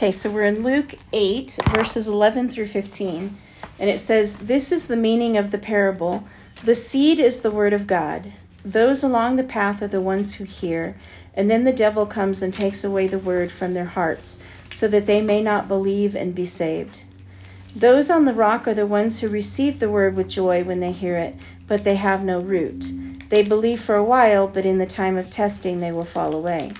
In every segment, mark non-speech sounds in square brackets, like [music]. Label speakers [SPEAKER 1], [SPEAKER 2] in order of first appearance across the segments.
[SPEAKER 1] Okay, so we're in Luke 8, verses 11 through 15. And it says, This is the meaning of the parable. The seed is the word of God. Those along the path are the ones who hear, and then the devil comes and takes away the word from their hearts, so that they may not believe and be saved. Those on the rock are the ones who receive the word with joy when they hear it, but they have no root. They believe for a while, but in the time of testing they will fall away.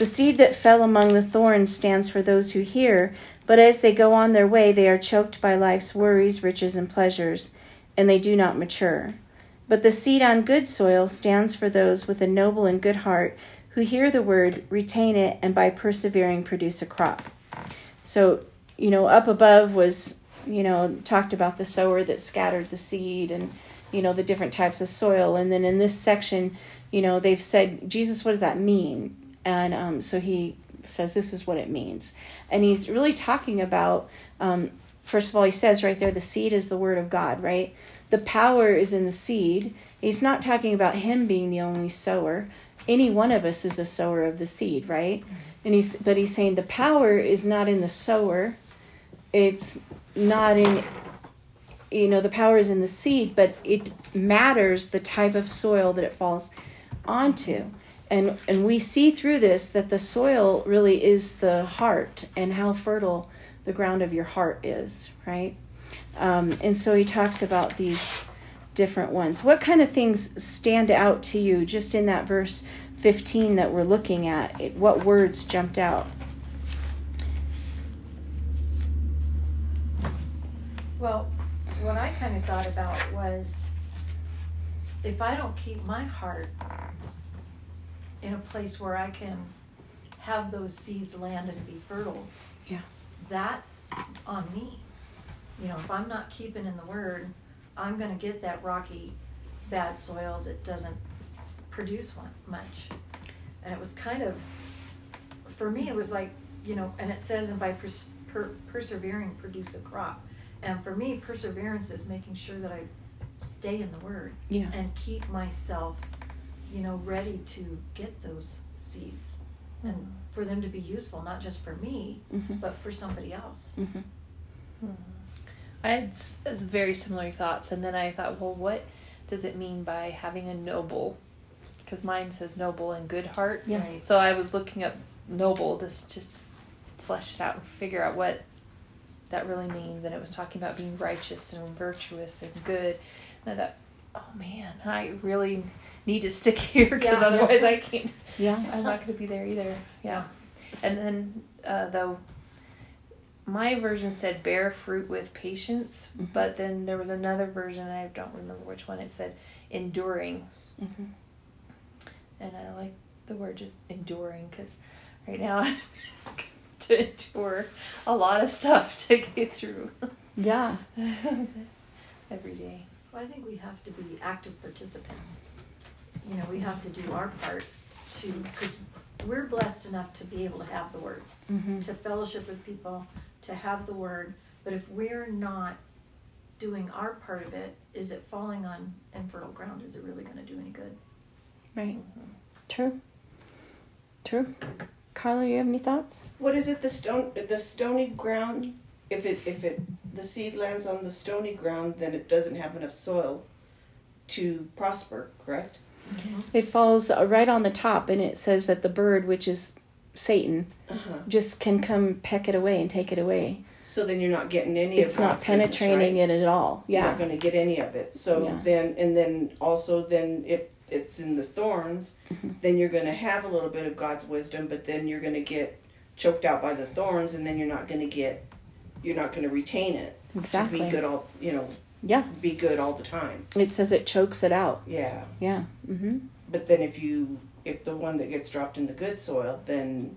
[SPEAKER 1] The seed that fell among the thorns stands for those who hear, but as they go on their way, they are choked by life's worries, riches, and pleasures, and they do not mature. But the seed on good soil stands for those with a noble and good heart who hear the word, retain it, and by persevering produce a crop. So, you know, up above was, you know, talked about the sower that scattered the seed and, you know, the different types of soil. And then in this section, you know, they've said, Jesus, what does that mean? And um, so he says this is what it means. And he's really talking about, um, first of all, he says right there, the seed is the word of God, right? The power is in the seed. He's not talking about him being the only sower. Any one of us is a sower of the seed, right? And he's but he's saying the power is not in the sower. It's not in you know, the power is in the seed, but it matters the type of soil that it falls onto and and we see through this that the soil really is the heart and how fertile the ground of your heart is right? Um, and so he talks about these different ones. What kind of things stand out to you? Just in that verse 15 that we're looking at it, what words jumped out?
[SPEAKER 2] Well what i kind of thought about was if i don't keep my heart in a place where I can have those seeds land and be fertile,
[SPEAKER 1] yeah,
[SPEAKER 2] that's on me. You know, if I'm not keeping in the word, I'm going to get that rocky, bad soil that doesn't produce one, much. And it was kind of, for me, it was like, you know, and it says, and by pers- per- persevering, produce a crop. And for me, perseverance is making sure that I stay in the word
[SPEAKER 1] yeah.
[SPEAKER 2] and keep myself you know, ready to get those seeds and mm-hmm. for them to be useful, not just for me, mm-hmm. but for somebody else. Mm-hmm.
[SPEAKER 3] Hmm. I had very similar thoughts, and then I thought, well, what does it mean by having a noble? Because mine says noble and good heart.
[SPEAKER 1] Yeah.
[SPEAKER 3] Right. So I was looking up noble to just flesh it out and figure out what that really means. And it was talking about being righteous and virtuous and good. And I thought, oh man, I really need to stick [laughs] here because yeah, otherwise yeah. I can't.
[SPEAKER 1] Yeah, [laughs]
[SPEAKER 3] I'm not going to be there either. Yeah, and then uh, though my version said bear fruit with patience, mm-hmm. but then there was another version I don't remember which one. It said enduring, mm-hmm. and I like the word just enduring because right now [laughs] to endure a lot of stuff to get through.
[SPEAKER 1] Yeah.
[SPEAKER 3] Every day.
[SPEAKER 2] Well, I think we have to be active participants. You know, we have to do our part to, because we're blessed enough to be able to have the word, mm-hmm. to fellowship with people, to have the word. But if we're not doing our part of it, is it falling on infertile ground? Is it really going to do any good?
[SPEAKER 1] Right. Mm-hmm. True. True. Carla, you have any thoughts?
[SPEAKER 4] What is it? The stone, the stony ground. If it if it the seed lands on the stony ground, then it doesn't have enough soil to prosper, correct?
[SPEAKER 1] Mm-hmm. It falls right on the top, and it says that the bird, which is Satan, uh-huh. just can come peck it away and take it away.
[SPEAKER 4] So then you're not getting any
[SPEAKER 1] it's
[SPEAKER 4] of
[SPEAKER 1] not penetrating
[SPEAKER 4] goodness,
[SPEAKER 1] right? it at all. Yeah.
[SPEAKER 4] You're not going to get any of it. So yeah. then, and then also, then if it's in the thorns, mm-hmm. then you're going to have a little bit of God's wisdom, but then you're going to get choked out by the thorns, and then you're not going to get you're not going to retain it.
[SPEAKER 1] Exactly.
[SPEAKER 4] To be good all, you know.
[SPEAKER 1] Yeah.
[SPEAKER 4] Be good all the time.
[SPEAKER 1] It says it chokes it out.
[SPEAKER 4] Yeah.
[SPEAKER 1] Yeah. Mm-hmm.
[SPEAKER 4] But then if you, if the one that gets dropped in the good soil, then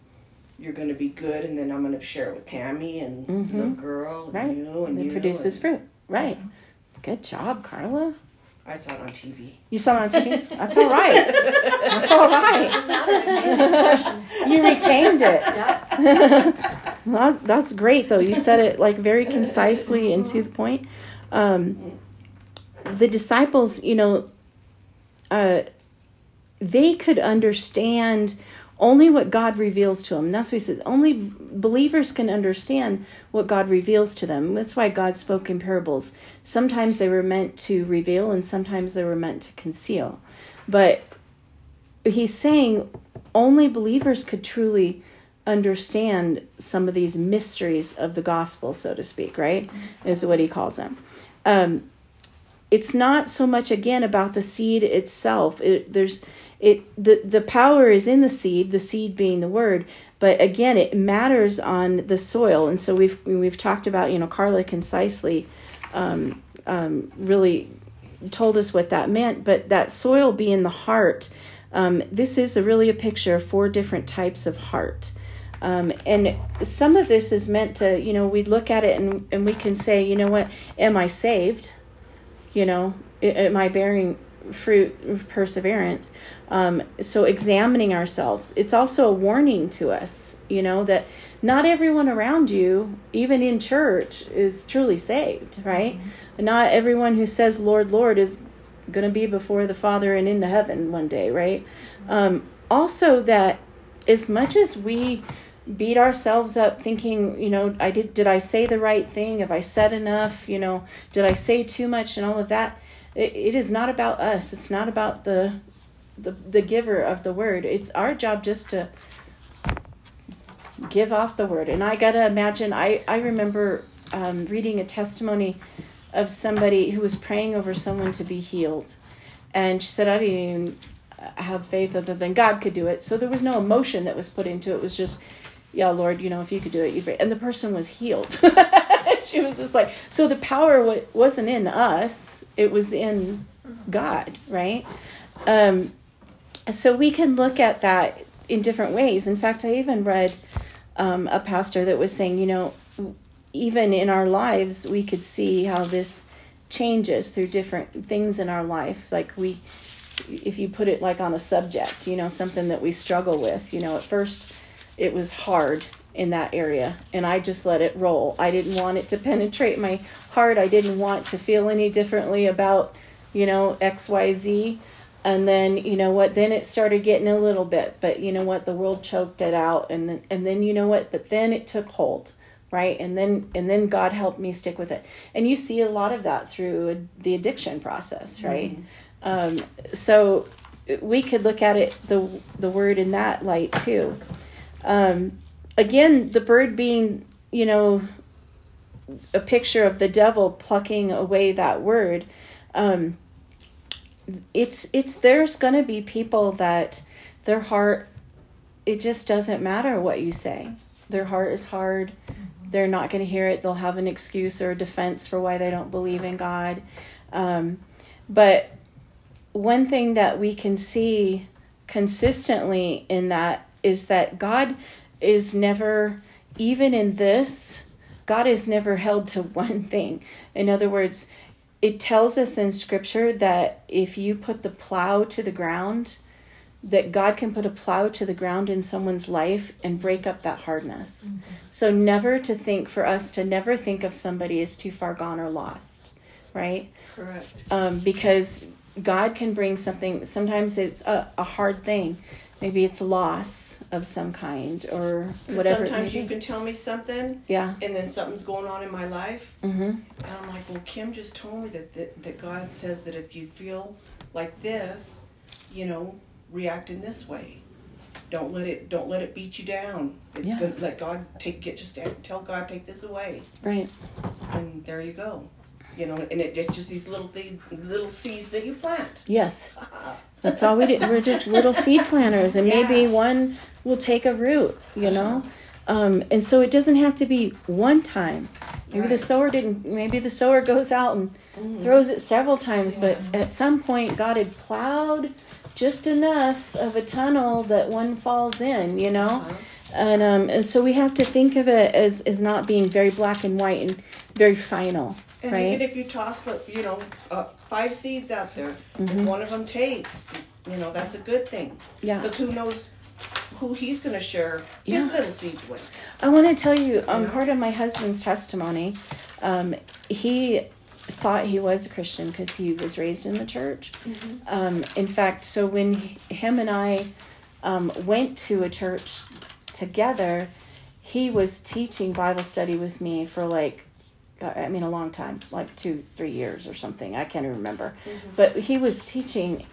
[SPEAKER 4] you're going to be good, and then I'm going to share it with Tammy and mm-hmm. the girl and
[SPEAKER 1] right.
[SPEAKER 4] you and,
[SPEAKER 1] and
[SPEAKER 4] it
[SPEAKER 1] produces fruit. Right. Good job, Carla.
[SPEAKER 4] I saw it on TV.
[SPEAKER 1] You saw it on TV? That's all right. That's all right. you retained it. [laughs] Yeah. well, that's, that's great, though. You said it like very concisely and to the point. Um, the disciples, you know, uh, they could understand only what God reveals to them. That's what he says. Only believers can understand what God reveals to them. That's why God spoke in parables. Sometimes they were meant to reveal, and sometimes they were meant to conceal. But he's saying only believers could truly understand some of these mysteries of the gospel, so to speak, right? Is what he calls them. Um, it's not so much again about the seed itself. It, there's it the the power is in the seed, the seed being the word, but again it matters on the soil. And so we've we've talked about you know Carla concisely, um, um, really told us what that meant. But that soil being the heart, um, this is a, really a picture of four different types of heart. Um, and some of this is meant to, you know, we look at it and, and we can say, you know what, am I saved? You know, am I bearing fruit of perseverance? Um, so examining ourselves. It's also a warning to us, you know, that not everyone around you, even in church, is truly saved, right? Mm-hmm. Not everyone who says, Lord, Lord, is going to be before the Father and into heaven one day, right? Um, also, that as much as we beat ourselves up thinking you know i did did i say the right thing? Have i said enough? You know did i say too much and all of that? It, it is not about us. It's not about the, the the giver of the word. It's our job just to give off the word. And i gotta imagine i i remember um, reading a testimony of somebody who was praying over someone to be healed. And she said i didn't even have faith other than god could do it. So there was no emotion that was put into it. It was just yeah, Lord, you know, if you could do it, you'd be. And the person was healed. [laughs] she was just like, so the power wasn't in us, it was in God, right? Um, so we can look at that in different ways. In fact, I even read um, a pastor that was saying, you know, even in our lives, we could see how this changes through different things in our life. Like we, if you put it like on a subject, you know, something that we struggle with, you know, at first it was hard in that area and I just let it roll. I didn't want it to penetrate my heart. I didn't want to feel any differently about, you know, XYZ. And then, you know what, then it started getting a little bit, but you know what, the world choked it out and then and then you know what, but then it took hold, right? And then and then God helped me stick with it. And you see a lot of that through the addiction process, right? Mm-hmm. Um, so we could look at it the the word in that light too. Um, again, the bird being, you know, a picture of the devil plucking away that word. Um, it's it's there's going to be people that their heart it just doesn't matter what you say. Their heart is hard. They're not going to hear it. They'll have an excuse or a defense for why they don't believe in God. Um, but one thing that we can see consistently in that is that God is never, even in this, God is never held to [laughs] one thing. In other words, it tells us in scripture that if you put the plow to the ground, that God can put a plow to the ground in someone's life and break up that hardness. Mm-hmm. So, never to think, for us to never think of somebody as too far gone or lost, right?
[SPEAKER 4] Correct.
[SPEAKER 1] Um, because God can bring something, sometimes it's a, a hard thing maybe it's a loss of some kind or whatever.
[SPEAKER 4] Sometimes you can tell me something,
[SPEAKER 1] yeah,
[SPEAKER 4] and then something's going on in my life,
[SPEAKER 1] mm-hmm.
[SPEAKER 4] and I'm like, well, Kim just told me that, that that God says that if you feel like this, you know, react in this way. Don't let it don't let it beat you down. It's yeah. good. Let God take get just tell God take this away.
[SPEAKER 1] Right.
[SPEAKER 4] And there you go. You know, and it, it's just these little things, little seeds that you plant.
[SPEAKER 1] Yes. That's all we did. We're just little seed planters, and yeah. maybe one will take a root, you know? Um, and so it doesn't have to be one time. Maybe right. the sower didn't, maybe the sower goes out and mm. throws it several times, yeah. but at some point God had plowed just enough of a tunnel that one falls in, you know? Uh-huh. And, um, and so we have to think of it as, as not being very black and white and very final.
[SPEAKER 4] And
[SPEAKER 1] right?
[SPEAKER 4] even if you toss, you know, uh, five seeds out there, mm-hmm. if one of them takes, you know, that's a good thing.
[SPEAKER 1] Yeah.
[SPEAKER 4] Because who knows who he's going to share his little seeds with.
[SPEAKER 1] I want to tell you, um, yeah. part of my husband's testimony, um, he thought he was a Christian because he was raised in the church. Mm-hmm. Um, in fact, so when him and I um, went to a church together, he was teaching Bible study with me for like, I mean, a long time, like two, three years or something. I can't even remember. Mm-hmm. But he was teaching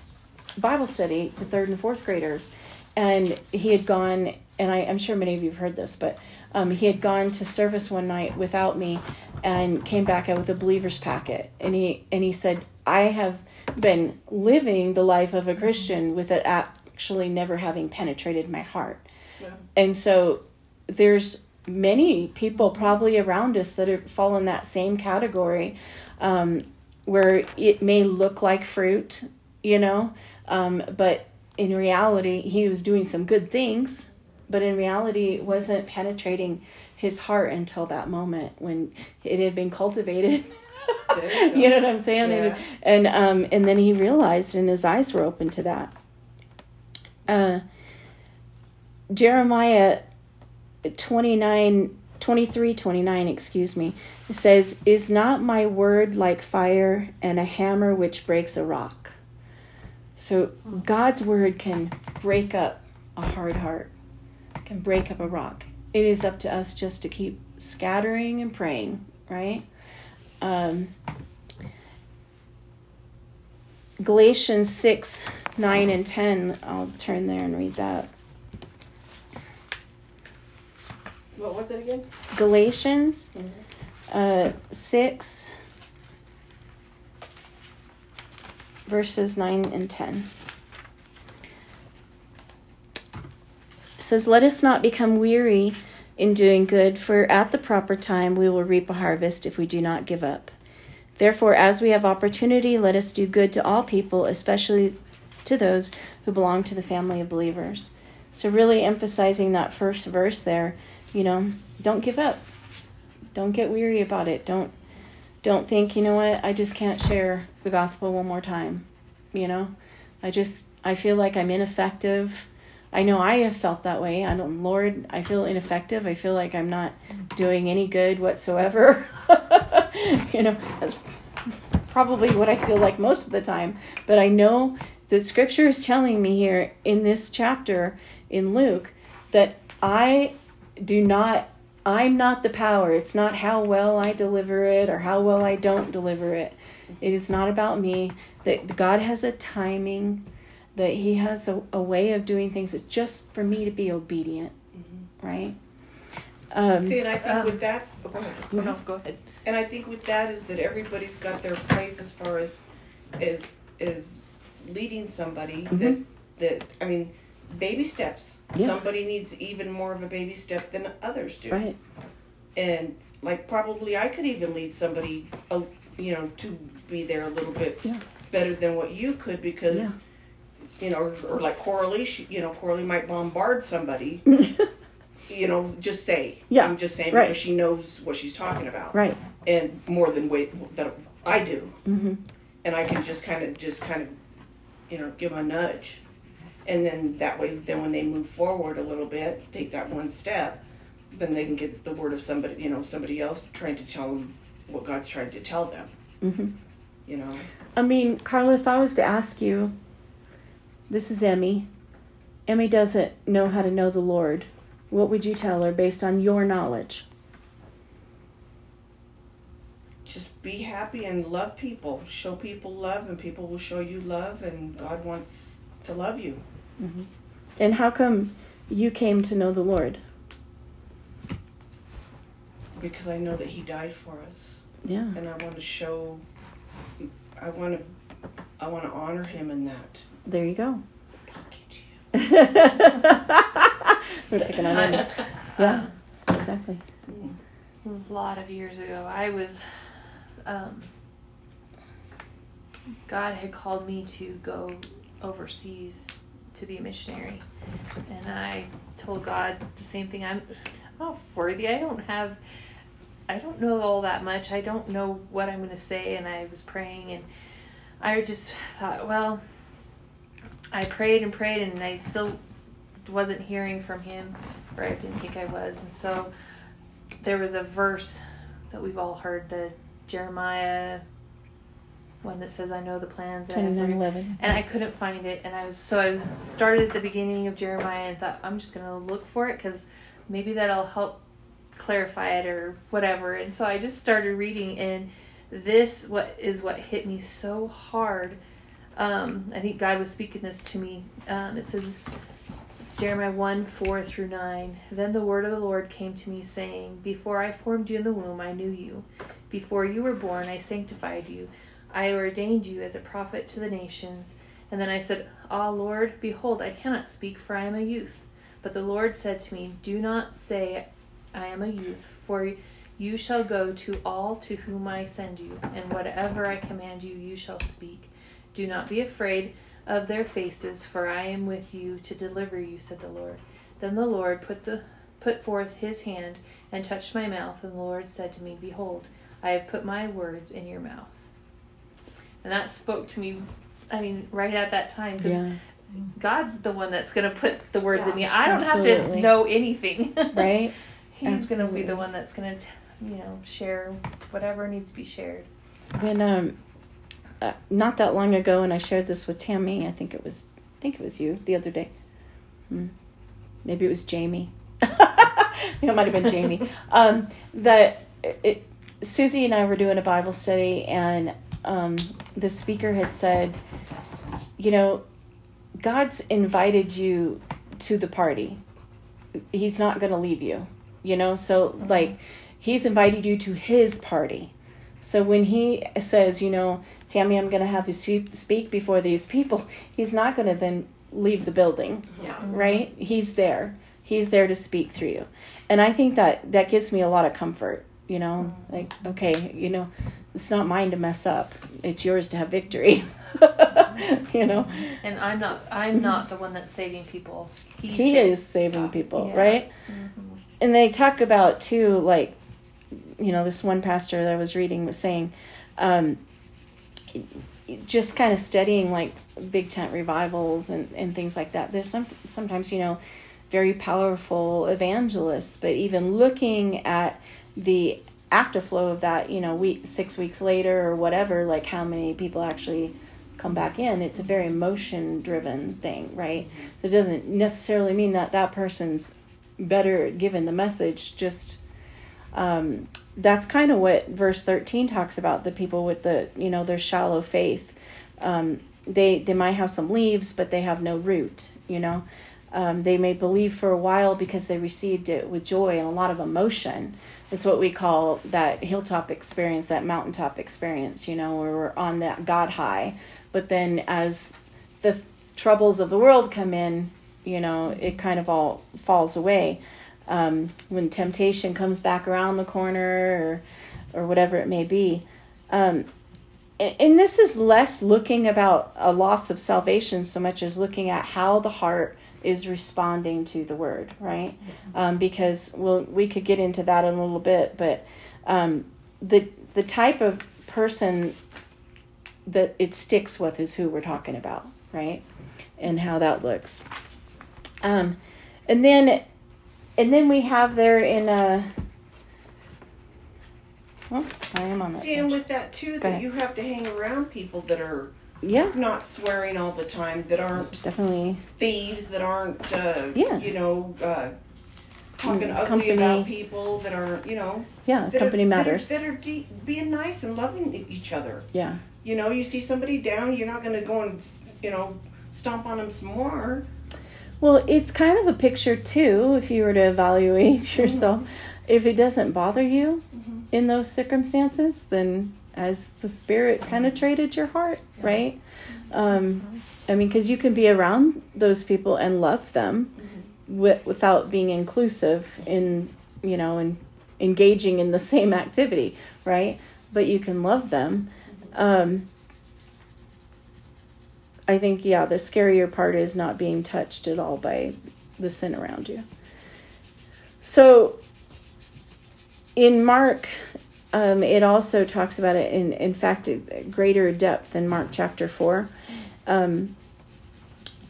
[SPEAKER 1] Bible study to third and fourth graders. And he had gone, and I, am sure many of you have heard this, but um, he had gone to service one night without me and came back out with a believer's packet. And he, and he said, I have been living the life of a Christian with it actually never having penetrated my heart. Yeah. And so there's many people probably around us that are fall in that same category um, where it may look like fruit, you know, um, but in reality, he was doing some good things, but in reality, it wasn't penetrating his heart until that moment when it had been cultivated. [laughs] you, you, know what I'm saying? Yeah. And and, um, and then he realized, and his eyes were open to that. Uh, Jeremiah 29, 23, 29, excuse me, it says, Is not my word like fire and a hammer which breaks a rock? So God's word can break up a hard heart, can break up a rock. It is up to us just to keep scattering and praying, right? Um, Galatians 6, 9, and 10. I'll turn there and read that.
[SPEAKER 4] What was it again?
[SPEAKER 1] Galatians mm-hmm. uh, 6, verses 9 and 10. It says, Let us not become weary in doing good, for at the proper time we will reap a harvest if we do not give up. Therefore, as we have opportunity, let us do good to all people, especially to those who belong to the family of believers. So, really emphasizing that first verse there, you know, don't give up. Don't get weary about it. Don't don't think, you know what, I just can't share the gospel one more time. You know, I just, I feel like I'm ineffective. I know I have felt that way. I don't, Lord, I feel ineffective. I feel like I'm not doing any good whatsoever. [laughs] you know, that's probably what I feel like most of the time. But I know the scripture is telling me here in this chapter in Luke that I do not I'm not the power. It's not how well I deliver it or how well I don't deliver it. It is not about me. That God has a timing, that He has a, a way of doing things. It's just for me to be obedient, mm-hmm. right?
[SPEAKER 4] Um, See, and I think um, with that, oh, go ahead.
[SPEAKER 3] Mm-hmm. No, go ahead.
[SPEAKER 4] And I think with that is that everybody's got their place as far as is is leading somebody mm-hmm. that that I mean baby steps. Yeah. Somebody needs even more of a baby step than others do.
[SPEAKER 1] Right.
[SPEAKER 4] And like probably I could even lead somebody, uh, you know, to be there a little bit yeah. better than what you could because, yeah. you know, or, or like Coralie, she, you know, Coralie might bombard somebody. [laughs] you know, just say.
[SPEAKER 1] Yeah.
[SPEAKER 4] I'm just saying
[SPEAKER 1] right.
[SPEAKER 4] because she knows what she's talking about.
[SPEAKER 1] Right.
[SPEAKER 4] And more than wait that I do.
[SPEAKER 1] Mm-hmm.
[SPEAKER 4] And I can just kind of just kind of, you know, give a nudge and then that way then when they move forward a little bit take that one step then they can get the word of somebody you know somebody else trying to tell them what god's trying to tell them.
[SPEAKER 1] Mm-hmm.
[SPEAKER 4] you know?
[SPEAKER 1] I mean carla if i was to ask you this is emmy. Emmy doesn't know how to know the lord. What would you tell her based on your knowledge?
[SPEAKER 4] Just be happy and love people. Show people love and people will show you love and god wants to love you
[SPEAKER 1] Mm-hmm. And how come you came to know the Lord?
[SPEAKER 4] Because I know that He died for us.
[SPEAKER 1] Yeah.
[SPEAKER 4] And I want to show. I want to. I want to honor Him in that.
[SPEAKER 1] There you go. [laughs] We're picking on him. [laughs] Yeah, exactly.
[SPEAKER 3] A lot of years ago, I was. Um, God had called me to go overseas to be a missionary. And I told God the same thing. I'm, I'm not worthy. I don't have, I don't know all that much. I don't know what I'm going to say. And I was praying and I just thought, well, I prayed and prayed and I still wasn't hearing from him, or I didn't think I was. And so there was a verse that we've all heard, the Jeremiah one that says, "I know the plans that I have." for you."
[SPEAKER 1] eleven.
[SPEAKER 3] And I couldn't find it, and I was so I was started at the beginning of Jeremiah and thought I'm just gonna look for it because maybe that'll help clarify it or whatever. And so I just started reading, and this what is what hit me so hard. Um, I think God was speaking this to me. Um, it says it's Jeremiah 1 4 through 9. Then the word of the Lord came to me, saying, Before I formed you in the womb, I knew you. Before you were born, I sanctified you. I ordained you as a prophet to the nations. And then I said, Ah, Lord, behold, I cannot speak, for I am a youth. But the Lord said to me, Do not say, I am a youth, for you shall go to all to whom I send you, and whatever I command you, you shall speak. Do not be afraid of their faces, for I am with you to deliver you, said the Lord. Then the Lord put the put forth his hand and touched my mouth, and the Lord said to me, Behold, I have put my words in your mouth. And that spoke to me, I mean, right at that time, because
[SPEAKER 1] Yeah.
[SPEAKER 3] God's the one that's going to put the words in me. I don't have to know anything. [laughs]
[SPEAKER 1] Right?
[SPEAKER 3] He's going to be the one that's going to, you know, share whatever needs to be shared.
[SPEAKER 1] When um, uh, not that long ago, and I shared this with Tammy. I think it was, I think it was you the other day. Hmm. Maybe it was Jamie. I [laughs] think it might have been Jamie. Um, that it, Susie and I were doing a Bible study, and um, the speaker had said, you know, God's invited you to the party. He's not going to leave you, you know? So, like, He's invited you to His party. So, when He says, you know, Tammy, I'm going to have you speak before these people, He's not going to then leave the building
[SPEAKER 2] Yeah.
[SPEAKER 1] right he's there he's there to speak through you and i think that that gives me a lot of comfort you know like okay you know it's not mine to mess up it's yours to have victory [laughs] you know
[SPEAKER 3] And I'm not I'm not the one that's saving people. He's
[SPEAKER 1] he
[SPEAKER 3] saving-
[SPEAKER 1] is saving people
[SPEAKER 3] Yeah.
[SPEAKER 1] right
[SPEAKER 3] Mhm.
[SPEAKER 1] and they talk about too like you know this one pastor that i was reading was saying um just kind of studying like big tent revivals and, and things like that there's some sometimes you know very powerful evangelists but even looking at the afterflow of that you know week six weeks later or whatever like how many people actually come back in. It's a very emotion driven thing right? It doesn't necessarily mean that that person's better given the message just um, that's kind of what verse 13 talks about the people with the you know their shallow faith. Um, they they might have some leaves but they have no root you know? Um, they may believe for a while because they received it with joy and a lot of emotion it's what we call that hilltop experience that mountaintop experience you know where we're on that god high. But then as the troubles of the world come in you know it kind of all falls away. Um, when temptation comes back around the corner or or whatever it may be. Um, and, and this is less looking about a loss of salvation so much as looking at how the heart is responding to the word right um, because well we could get into that in a little bit but um, the the type of person that it sticks with is who we're talking about right and how that looks um, and then and then we have there in uh well, I am on that.
[SPEAKER 4] See, and
[SPEAKER 1] page.
[SPEAKER 4] with that too,
[SPEAKER 1] Go
[SPEAKER 4] that
[SPEAKER 1] ahead.
[SPEAKER 4] you have to hang around people that are
[SPEAKER 1] Yeah,
[SPEAKER 4] not swearing all the time, that aren't
[SPEAKER 1] definitely.
[SPEAKER 4] thieves, that aren't, uh,
[SPEAKER 1] Yeah.
[SPEAKER 4] you know, uh, talking
[SPEAKER 1] Mm,
[SPEAKER 4] ugly about people, that are, you know,
[SPEAKER 1] Yeah, company
[SPEAKER 4] are,
[SPEAKER 1] matters.
[SPEAKER 4] That are, that are de- being nice and loving each other.
[SPEAKER 1] yeah,
[SPEAKER 4] You know, you see somebody down, you're not going to go and, you know, stomp on them some more.
[SPEAKER 1] Well, it's kind of a picture too, if you were to evaluate [laughs] yourself. If it doesn't bother you
[SPEAKER 4] Mhm.
[SPEAKER 1] in those circumstances, then as the Spirit penetrated your heart, right? Um, I mean, because you can be around those people and love them wi- without being inclusive in, you know, and engaging in the same activity, right? But you can love them. Um, I think, yeah, the scarier part is not being touched at all by the sin around you. So in Mark, um, it also talks about it in, in fact, at greater depth in Mark chapter 4. Um,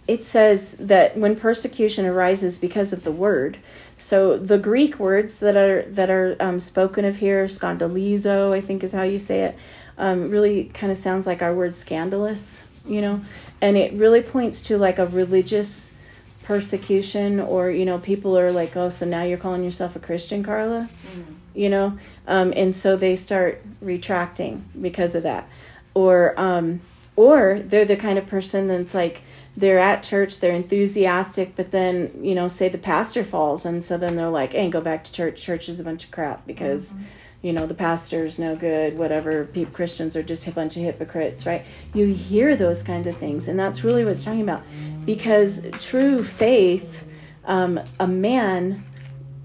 [SPEAKER 1] it says that when persecution arises because of the word, so the Greek words that are that are um, spoken of here, scandalizo, I think is how you say it. um, really kind of sounds like our word scandalous, you know, and it really points to like a religious persecution or you know people are like oh so now you're calling yourself a christian carla mm. You know? Um, and so they start retracting because of that. Or um, or they're the kind of person that's like they're at church they're enthusiastic but then you know say the pastor falls and so then they're like hey go back to church. Church is a bunch of crap because mm-hmm. you know the pastor's no good whatever people christians are just a bunch of hypocrites right? You hear those kinds of things and that's really what it's talking about. Because true faith um, a man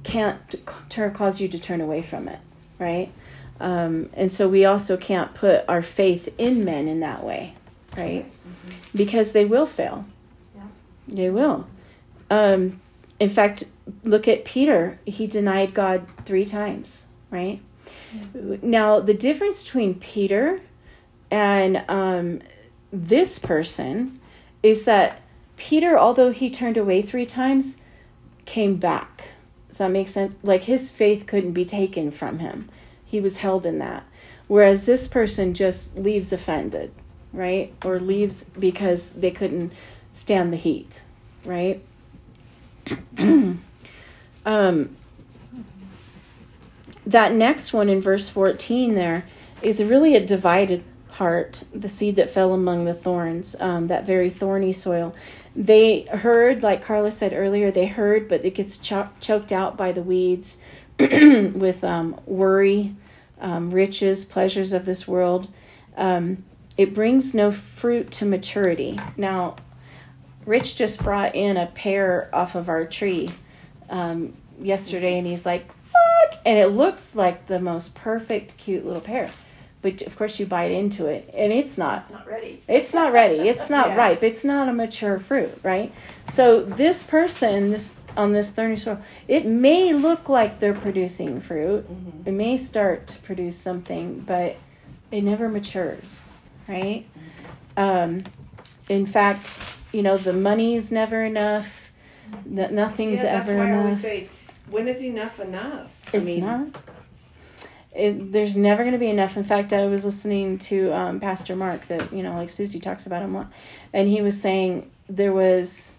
[SPEAKER 1] can't turn, cause you to turn away from it right? Um, and so we also can't put our faith in men in that way right? Mm-hmm. because they will fail. Yeah. they will. Um, in fact look at peter. He denied god three times right? Now, the difference between Peter and um, this person is that Peter, although he turned away three times, came back. Does that make sense? Like his faith couldn't be taken from him, he was held in that. Whereas this person just leaves offended, right? Or leaves because they couldn't stand the heat, right? [clears throat] um, that next one in verse 14 there is really a divided heart, the seed that fell among the thorns, um, that very thorny soil. They heard, like Carla said earlier, they heard, but it gets cho- choked out by the weeds [clears throat] with um, worry, um, riches, pleasures of this world. Um, it brings no fruit to maturity. Now, Rich just brought in a pear off of our tree um, yesterday, and he's like, fuck and it looks like the most perfect, cute little pear. But of course, you bite into it, and it's not.
[SPEAKER 2] It's not ready.
[SPEAKER 1] It's not ready. It's not [laughs] yeah. ripe. It's not a mature fruit, right? So this person, this on this thorny soil, it may look like they're producing fruit. Mm-hmm. It may start to produce something, but it never matures, right? Um, in fact, you know the money's never enough. nothing's
[SPEAKER 4] yeah,
[SPEAKER 1] ever enough. I
[SPEAKER 4] always say, when is enough enough?
[SPEAKER 1] It's I mean, not. It, there's never going to be enough. In fact, I was listening to um, Pastor Mark that you know, like Susie talks about him, and he was saying there was,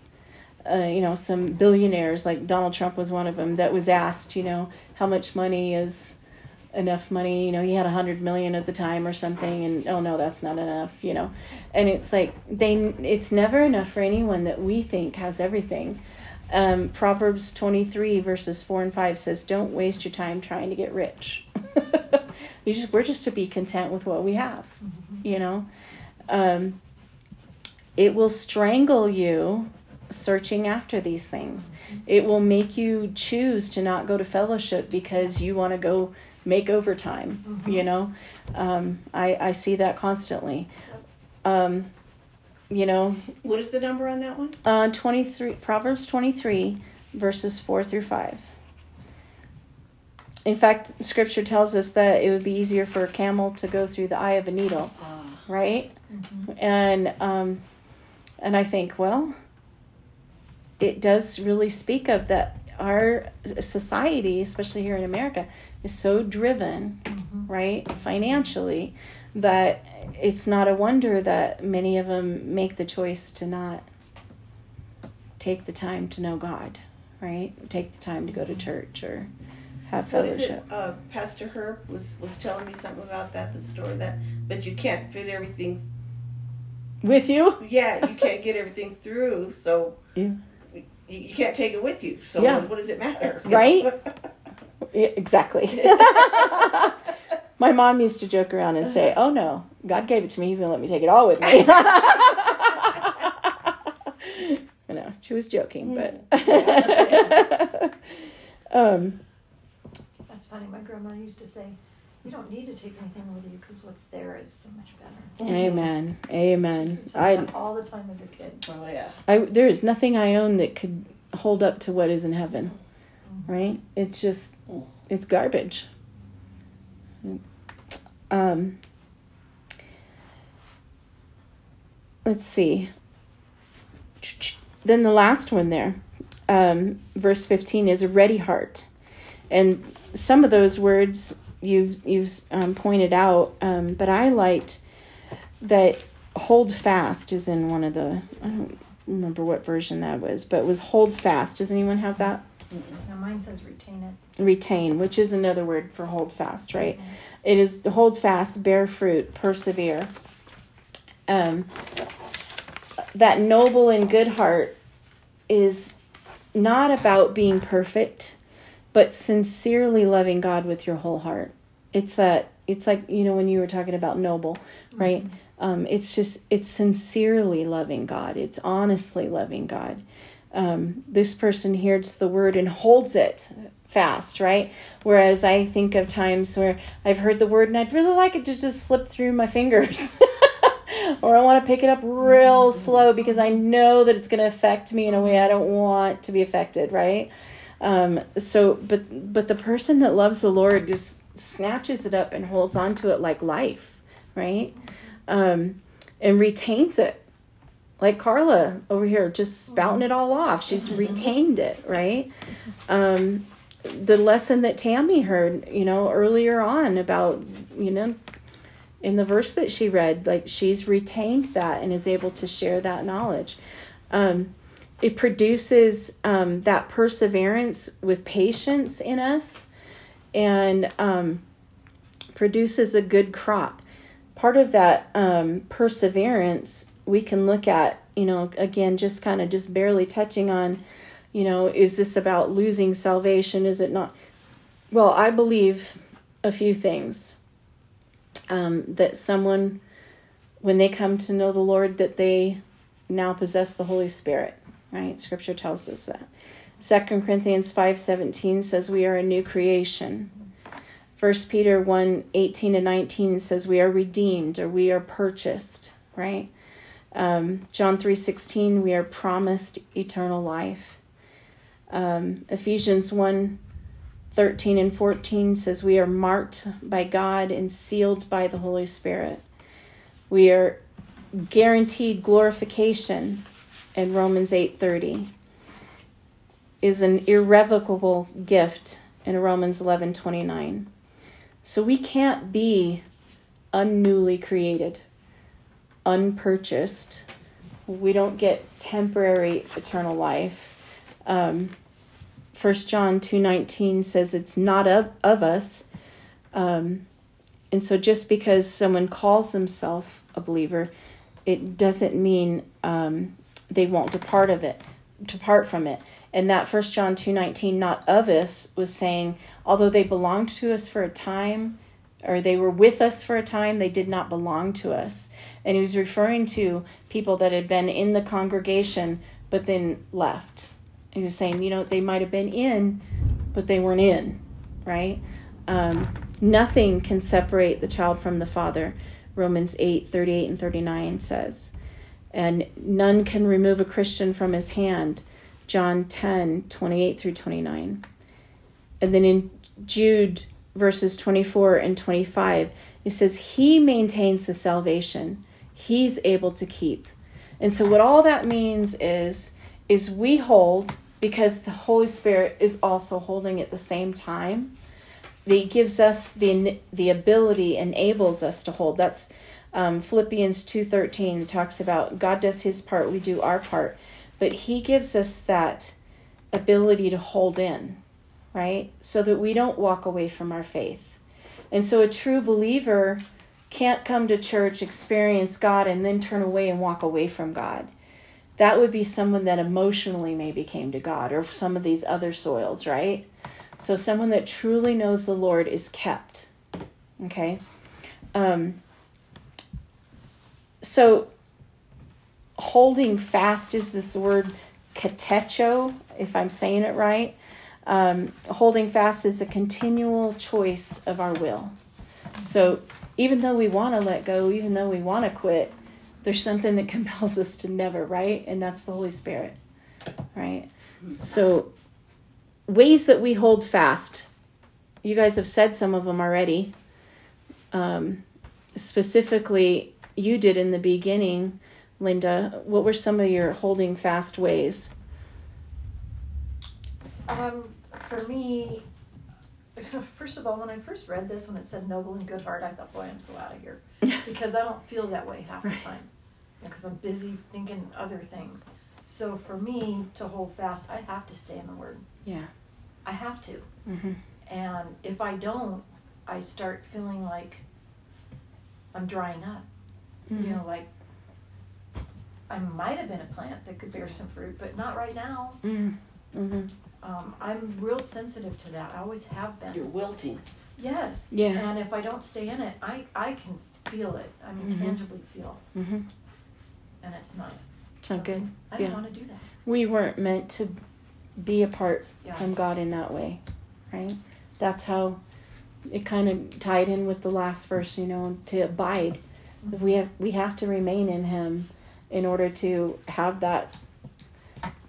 [SPEAKER 1] uh, you know, some billionaires like Donald Trump was one of them that was asked, you know, how much money is enough money. You know, he had a hundred million at the time or something, and oh no, that's not enough. You know, and it's like they, it's never enough for anyone that we think has everything. Um, Proverbs 23 verses 4 and 5 says, Don't waste your time trying to get rich. [laughs] you just, we're just to be content with what we have, mm-hmm. you know? Um, it will strangle you searching after these things. Mm-hmm. It will make you choose to not go to fellowship because you want to go make overtime, mm-hmm. you know? Um, I, I see that constantly. Um, you know.
[SPEAKER 4] What is the number on that one?
[SPEAKER 1] Uh, 23, Proverbs 23, verses 4 through 5. In fact, scripture tells us that it would be easier for a camel to go through the eye of a needle, uh, right? Mm-hmm. And um, and I think, well, it does really speak of that our society, especially here in America, is so driven, mm-hmm. right, financially, that it's not a wonder that many of them make the choice to not take the time to know God, right? Take the time to go to church or have fellowship.
[SPEAKER 4] What is it? Uh, Pastor Herb was was telling me something about that. The story that, but you can't fit everything
[SPEAKER 1] with you.
[SPEAKER 4] Yeah, you can't get everything through, so [laughs] yeah. you, you can't take it with you. So yeah. what does it matter? [laughs]
[SPEAKER 1] Right. [laughs] exactly. My mom used to joke around and say, "Oh no, God gave it to me. He's gonna let me take it all with me." know, she was joking, but.
[SPEAKER 2] um, That's funny. My grandma used to say, "You don't need to take anything with you because what's there is so much better."
[SPEAKER 1] Amen. Amen.
[SPEAKER 2] I all the time as a kid.
[SPEAKER 4] Oh yeah.
[SPEAKER 1] I there is nothing I own that could hold up to what is in heaven. Mm-hmm. Right? It's just it's garbage. Um, let's see. Then the last one there, um, verse 15, is a ready heart. And some of those words you've you've um, pointed out, um, but I liked that hold fast is in one of the I don't remember what version that was, but it was hold fast. Does anyone have that?
[SPEAKER 2] Now mine says retain it.
[SPEAKER 1] Retain, which is another word for hold fast, right? Mm-hmm. It is hold fast, bear fruit, persevere. Um, that noble and good heart is not about being perfect, but sincerely loving God with your whole heart. It's that it's like you know when you were talking about noble, right? Mm-hmm. Um, it's just it's sincerely loving God. It's honestly loving God. Um, this person hears the word and holds it fast, right? Whereas I think of times where I've heard the word and I'd really like it to just slip through my fingers. [laughs] or I want to pick it up real slow because I know that it's going to affect me in a way I don't want to be affected, right? Um, so, but but the person that loves the Lord just snatches it up and holds on to it like life, right? Um, and retains it, like Carla over here, just spouting it all off. She's retained it, right? Um, the lesson that Tammy heard, you know, earlier on about, you know, in the verse that she read, like she's retained that and is able to share that knowledge. Um, it produces um, that perseverance with patience in us and um, produces a good crop. Part of that um, perseverance we can look at, you know, again, just kind of just barely touching on, you know, is this about losing salvation? Is it not? Well, I believe a few things um, that someone, when they come to know the Lord, that they now possess the Holy Spirit. Right? Scripture tells us that. Second Corinthians five seventeen says we are a new creation. First Peter 1 18 and 19 says we are redeemed or we are purchased, right? Um, John 3 16, we are promised eternal life. Um, Ephesians 1 13 and 14 says we are marked by God and sealed by the Holy Spirit. We are guaranteed glorification in Romans 8:30 is an irrevocable gift in Romans 11:29. So we can't be unnewly created, unpurchased. We don't get temporary eternal life. Um, 1 John 2:19 says it's not of, of us. Um, and so just because someone calls themselves a believer, it doesn't mean um, they won't depart of it, depart from it. And that First John 2:19 not of us was saying although they belonged to us for a time or they were with us for a time, they did not belong to us. And he was referring to people that had been in the congregation but then left he was saying, you know, they might have been in, but they weren't in, right? Um, nothing can separate the child from the father, Romans 8 38 and 39 says. And none can remove a Christian from his hand, John 10 28 through 29. And then in Jude verses 24 and 25, it says, He maintains the salvation, He's able to keep. And so, what all that means is, is we hold because the Holy Spirit is also holding at the same time. He gives us the the ability, enables us to hold. That's um, Philippians two thirteen talks about God does His part, we do our part, but He gives us that ability to hold in, right, so that we don't walk away from our faith. And so a true believer can't come to church, experience God, and then turn away and walk away from God that would be someone that emotionally maybe came to God or some of these other soils, right? So someone that truly knows the Lord is kept. Okay? Um, so holding fast is this word katecho, if I'm saying it right. Um, holding fast is a continual choice of our will. So even though we want to let go, even though we want to quit, there's something that [laughs] compels us to never, right? And that's the Holy Spirit, right? So, ways that we hold fast. You guys have said some of them already. Um, specifically, you did in the beginning, Linda. What were some of your holding fast ways?
[SPEAKER 2] Um, for me, [laughs] first of all, when I first read this, when it said noble and good heart, I thought, boy, I'm so out of here. [laughs] because I don't feel that way half right. the time. Because I'm busy thinking other things. So for me to hold fast, I have to stay in the Word.
[SPEAKER 1] Yeah.
[SPEAKER 2] I have to. Mm-hmm. And if I don't, I start feeling like I'm drying up. Mm-hmm. You know, like I might have been a plant that could bear some fruit, but not right now. Mm-hmm. mm-hmm. Um, I'm real sensitive to that. I always have been.
[SPEAKER 4] You're wilting.
[SPEAKER 2] Yes.
[SPEAKER 1] Yeah.
[SPEAKER 2] And if I don't stay in it, I, I can feel it. I mean, mm-hmm. tangibly feel. Mm-hmm. And it's not.
[SPEAKER 1] It's not good.
[SPEAKER 2] I don't want to do that.
[SPEAKER 1] We weren't meant to be apart yeah. from God in that way, right? That's how it kind of tied in with the last verse, you know, to abide. Mm-hmm. We have we have to remain in Him in order to have that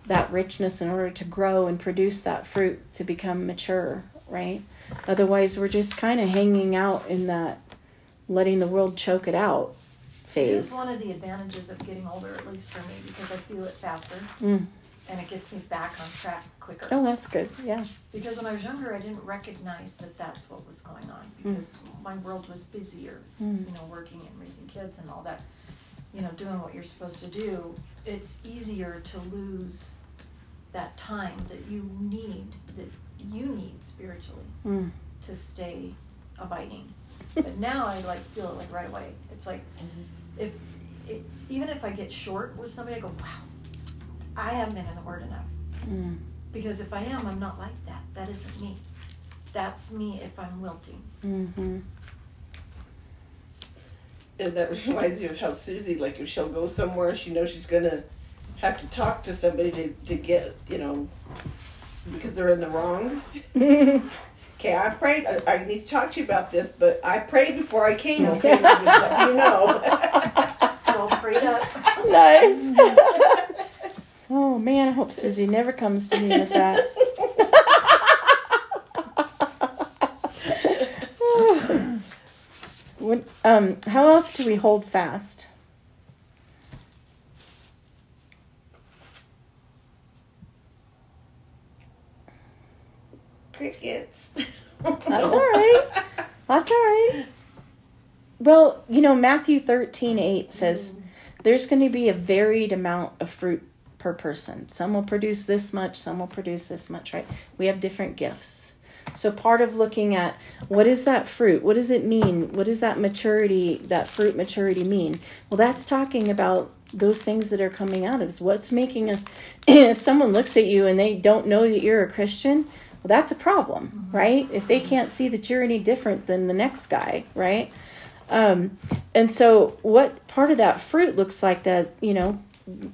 [SPEAKER 1] that richness in order to grow and produce that fruit to become mature, right? Otherwise, we're just kind of hanging out in that letting the world choke it out phase.
[SPEAKER 2] It is one of the advantages of getting older, at least for me, because I feel it faster. Mm. And it gets me back on track quicker.
[SPEAKER 1] Oh, that's good. Yeah.
[SPEAKER 2] Because when I was younger, I didn't recognize that that's what was going on mm. because mm. my world was busier, mm. you know, working and raising kids and all that you know, doing what you're supposed to do, it's easier to lose that time that you need, that you need spiritually mm. to stay abiding. but now I like feel it like right away. It's like mm-hmm. if it, even if I get short with somebody, I go, wow, I haven't been in the Word enough. Mm. Because if I am, I'm not like that. That isn't me. That's me if I'm wilting. Mm-hmm
[SPEAKER 4] and that [laughs] reminds me of how Susie, like, if she'll go somewhere, she knows she's gonna have to talk to somebody to, to get, you know, because they're in the wrong. [laughs] okay, I prayed. I, I, need to talk to you about this, but I prayed before I came. Okay, [laughs] just let you know.
[SPEAKER 2] All prayed up.
[SPEAKER 1] Nice. Oh man, I hope Susie never comes to me with that. [laughs] What, um, how else do we hold fast?
[SPEAKER 4] Crickets.
[SPEAKER 1] That's all [laughs] right. That's all right. Well, you know, Matthew 13 8 says mm. there's going to be a varied amount of fruit per person. Some will produce this much, some will produce this much, right? We have different gifts. So part of looking at what is that fruit? What does it mean? What does that maturity, that fruit maturity mean? Well, that's talking about those things that are coming out of us. What's making us [clears throat] if someone looks at you and they don't know that you're a Christian, well that's a problem, mm-hmm. right? If they can't see that you're any different than the next guy, right? Um, and so what part of that fruit looks like that, you know,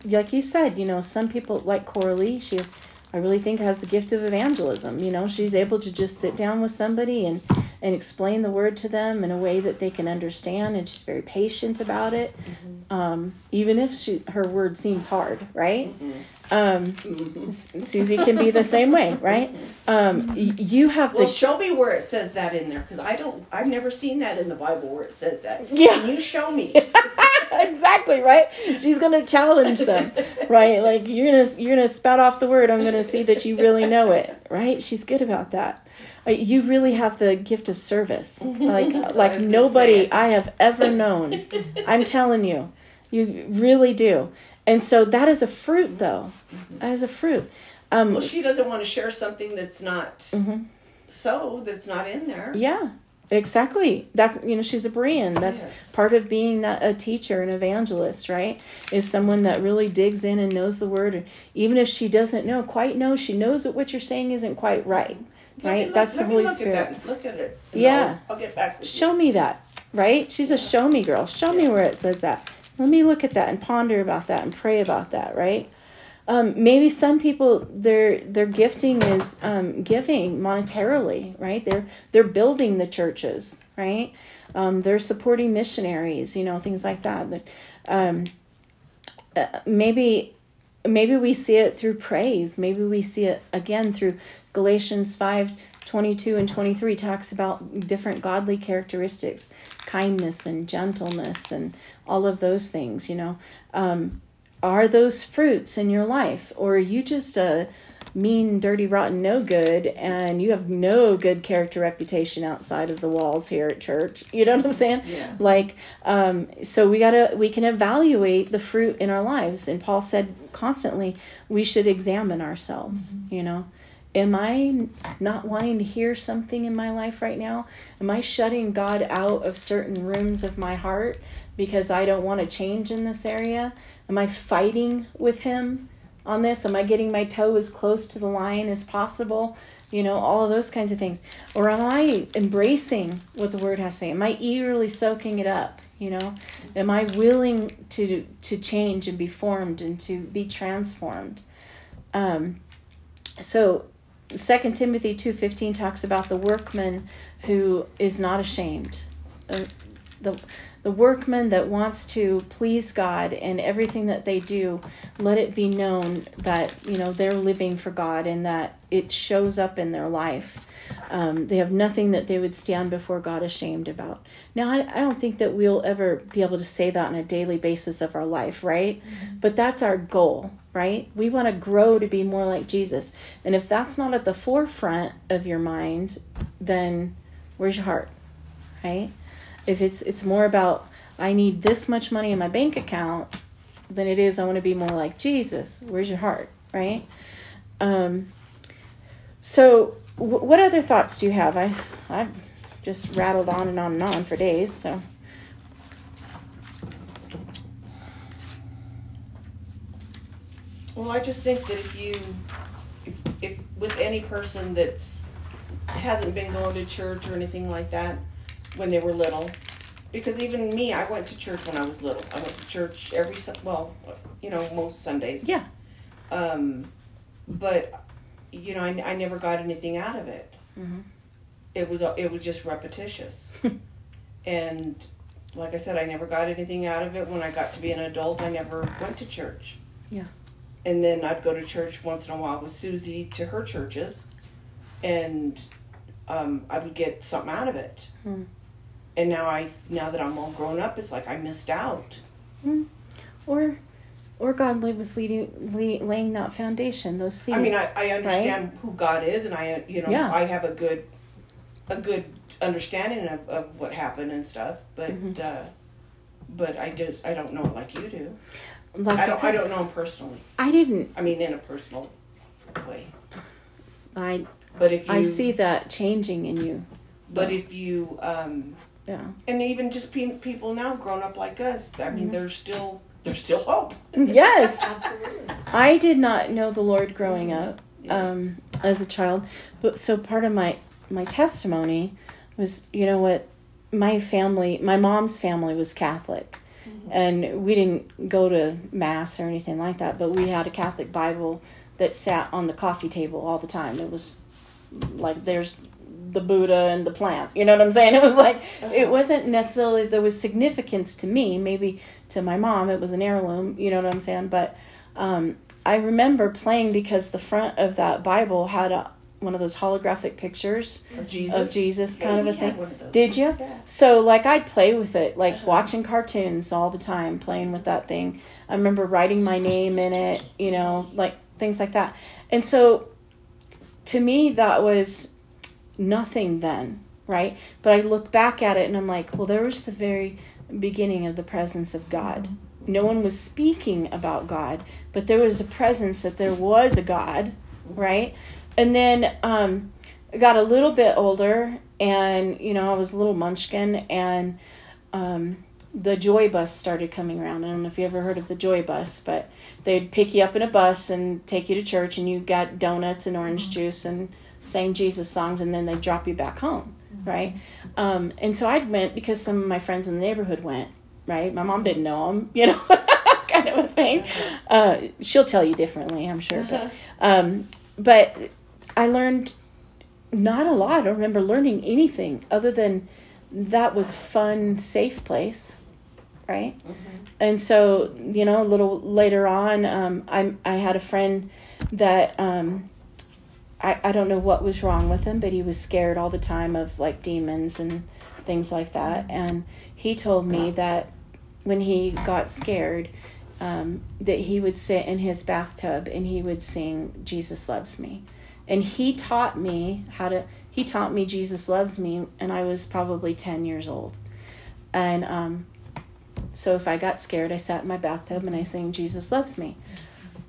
[SPEAKER 1] like you said, you know, some people like Coralie, she has I really think has the gift of evangelism. You know, she's able to just sit down with somebody and and explain the word to them in a way that they can understand, and she's very patient about it, mm-hmm. um, even if she her word seems hard, right? Mm-hmm. Um. Susie can be the same way, right? Um, y- you have
[SPEAKER 4] well, the. show me where it says that in there because I don't. I've never seen that in the Bible where it says that.
[SPEAKER 1] Yeah,
[SPEAKER 4] can you show me. [laughs]
[SPEAKER 1] exactly right. She's gonna challenge them, right? Like you're gonna you're gonna spout off the word. I'm gonna see that you really know it, right? She's good about that. Uh, you really have the gift of service, like like nobody I have ever known. I'm telling you, you really do. And so that is a fruit, though. That is a fruit.
[SPEAKER 4] Um, well, she doesn't want to share something that's not mm-hmm. so that's not in there.
[SPEAKER 1] Yeah, Exactly. That's you know she's a Berean. That's yes. part of being a teacher, an evangelist, right? Is someone that really digs in and knows the word, And even if she doesn't know quite know, she knows that what you're saying isn't quite right. Let right?
[SPEAKER 4] Look,
[SPEAKER 1] That's the Holy
[SPEAKER 4] look
[SPEAKER 1] Spirit.
[SPEAKER 4] At look at it.
[SPEAKER 1] Yeah.
[SPEAKER 4] I'll, I'll, get back.
[SPEAKER 1] show you. me that. Right? She's a show me girl. Show yeah. me where it says that. Let me look at that and ponder about that and pray about that. Right? Um, maybe some people their their gifting is um, giving monetarily, right? They're they're building the churches, right? Um, they're supporting missionaries, you know, things like that. Um, uh, maybe maybe we see it through praise. Maybe we see it again through Galatians five 22 and 23 talks about different godly characteristics kindness and gentleness and all of those things you know um, are those fruits in your life or are you just a mean, dirty, rotten, no good, and you have no good character reputation outside of the walls here at church. [laughs] You know what I'm saying?
[SPEAKER 4] Yeah.
[SPEAKER 1] Like, um, so we gotta we can evaluate the fruit in our lives, and Paul said constantly we should examine ourselves. Mm-hmm. You know, am I not wanting to hear something in my life right now? Am I shutting God out of certain rooms of my heart because I don't want to change in this area? Am I fighting with Him? on this? Am I getting my toe as close to the line as possible? You know, all of those kinds of things. Or am I embracing what the word has to say? Am I eagerly soaking it up? You know, am I willing to to change and be formed and to be transformed? Um, so, Second Timothy two fifteen talks about the workman who is not ashamed. Uh, the the workman that wants to please God in everything that they do, let it be known that you know they're living for God and that it shows up in their life. Um, they have nothing that they would stand before God ashamed about. Now, I, I, don't think that we'll ever be able to say that on a daily basis of our life, right? Mm-hmm. But that's our goal, right? We want to grow to be more like Jesus. And if that's not at the forefront of your mind, then where's your heart, right? If it's it's more about I need this much money in my bank account than it is I want to be more like Jesus. Where's your heart, right? Um, so, w- what other thoughts do you have? I I've just rattled on and on and on for days. So.
[SPEAKER 4] Well, I just think that if you, if, if with any person that's hasn't been going to church or anything like that, when they were little. Because even me, I went to church when I was little. I went to church every well, you know, most Sundays.
[SPEAKER 1] Yeah.
[SPEAKER 4] Um, but you know, I, I never got anything out of it. Mm-hmm. It was it was just repetitious, [laughs] and like I said, I never got anything out of it. When I got to be an adult, I never went to church.
[SPEAKER 1] Yeah.
[SPEAKER 4] And then I'd go to church once in a while with Susie to her churches, and um, I would get something out of it. Mm and now I now that I'm all grown up, it's like I missed out.
[SPEAKER 1] Mm. Or, or God was leading, laying that foundation, those seeds.
[SPEAKER 4] I mean, I, I understand right? who God is, and I you know yeah. I have a good, a good understanding of, of what happened and stuff, but mm-hmm. uh, but I just I don't know it like you do. That's I don't. I don't know him personally.
[SPEAKER 1] I didn't.
[SPEAKER 4] I mean, in a personal way.
[SPEAKER 1] I.
[SPEAKER 4] But if you,
[SPEAKER 1] I see that changing in you.
[SPEAKER 4] But if you um,
[SPEAKER 1] yeah.
[SPEAKER 4] And even just pe- people now grown up like us, I mean, mm-hmm. there's still there's still hope. [laughs]
[SPEAKER 1] yes. Absolutely. I did not know the Lord growing up um, as a child, but so part of my my testimony was, you know what, my family, my mom's family was Catholic. Mm-hmm. And we didn't go to mass or anything like that, but we had a Catholic Bible that sat on the coffee table all the time. It was like there's the Buddha and the plant. You know what I'm saying? [laughs] It was like uh-huh. it wasn't necessarily there was significance to me. Maybe to my mom it was an heirloom. You know what I'm saying? But um, I remember playing because the front of that Bible had a, one of those holographic pictures
[SPEAKER 4] of Jesus,
[SPEAKER 1] of Jesus kind of a thing. Did you? Yeah. So like I'd play with it, like uh-huh. watching cartoons all the time, playing with that thing. I remember writing my name in it, you know, like things like that. And so to me that was nothing then, right? But I look back at it and I'm like, well, there was the very beginning of the presence of God. No one was speaking about God, but there was a presence that there was a God, right? And then um, I got a little bit older, and you know, I was a little munchkin, and um, the Joy Bus started coming around. I don't know if you ever heard of the Joy Bus, but they'd pick you up in a bus and take you to church, and you got donuts and orange mm-hmm. juice and sang Jesus songs and then they drop you back home, mm-hmm. right? Um, and so I went because some of my friends in the neighborhood went, right? My mom didn't know them, you know, [laughs] kind of a thing. Uh, she'll tell you differently, I'm sure, but um, but I learned not a lot. I don't remember learning anything other than that was fun, safe place, right? Mm-hmm. And so you know, a little later on, um, I I had a friend that um, I, I don't know what was wrong with him, but he was scared all the time of like demons and things like that. And he told me that when he got scared, um, that he would sit in his bathtub and he would sing Jesus loves me. And he taught me how to he taught me Jesus loves me and I was probably 10 years old. And um, so if I got scared, I sat in my bathtub and I sang Jesus loves me.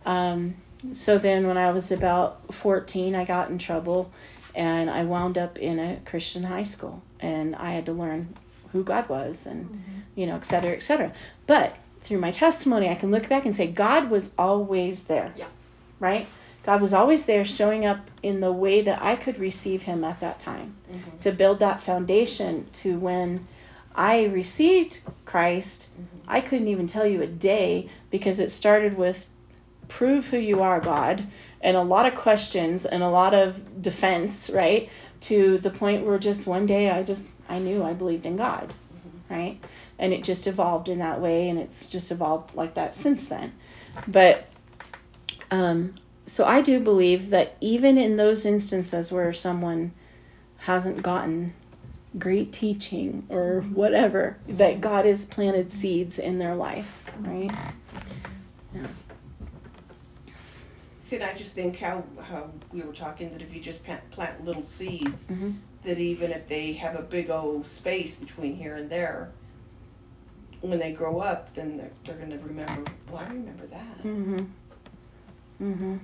[SPEAKER 1] Um, so then when I was about 14, I got in trouble and I wound up in a Christian high school and I had to learn who God was and mm-hmm. you know, et cetera, et cetera. But through my testimony, I can look back and say God was always there.
[SPEAKER 2] Yeah.
[SPEAKER 1] Right? God was always there showing up in the way that I could receive him at that time mm-hmm. to build that foundation to when I received Christ. Mm-hmm. I couldn't even tell you a day because it started with prove who you are, God, and a lot of questions and a lot of defense, right? To the point where just one day I just I knew I believed in God, mm-hmm. right? and it just evolved in that way and it's just evolved like that since then but um, so i do believe that even in those instances where someone hasn't gotten great teaching or whatever that god has planted seeds in their life right yeah.
[SPEAKER 4] See, and I just think how how we were talking that if you just plant, plant little seeds, mm-hmm. that even if they have a big old space between here and there, when they grow up, then they're, they're going to remember, well, I remember that.
[SPEAKER 1] Mm-hmm. Mm-hmm.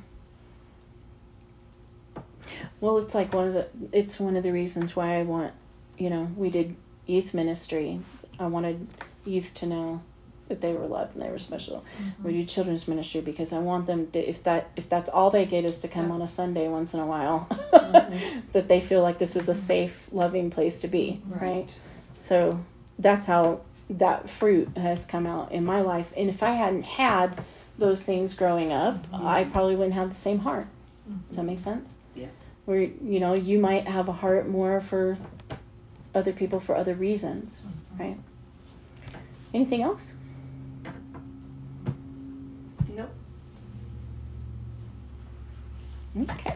[SPEAKER 1] Well, it's like one of the, it's one of the reasons why I want, you know, we did youth ministry. I wanted youth to know that they were loved and they were special. Mm-hmm. We do children's ministry because I want them to, if that if that's all they get is to come yeah. on a Sunday once in a while, [laughs] mm-hmm. that they feel like this is a safe, loving place to be, right? right? So that's how that fruit has come out in my life. And if I hadn't had those things growing up, mm-hmm. I probably wouldn't have the same heart. Mm-hmm. Does that make sense?
[SPEAKER 4] Yeah.
[SPEAKER 1] Where you know you might have a heart more for other people for other reasons, mm-hmm. right? Anything else? Okay.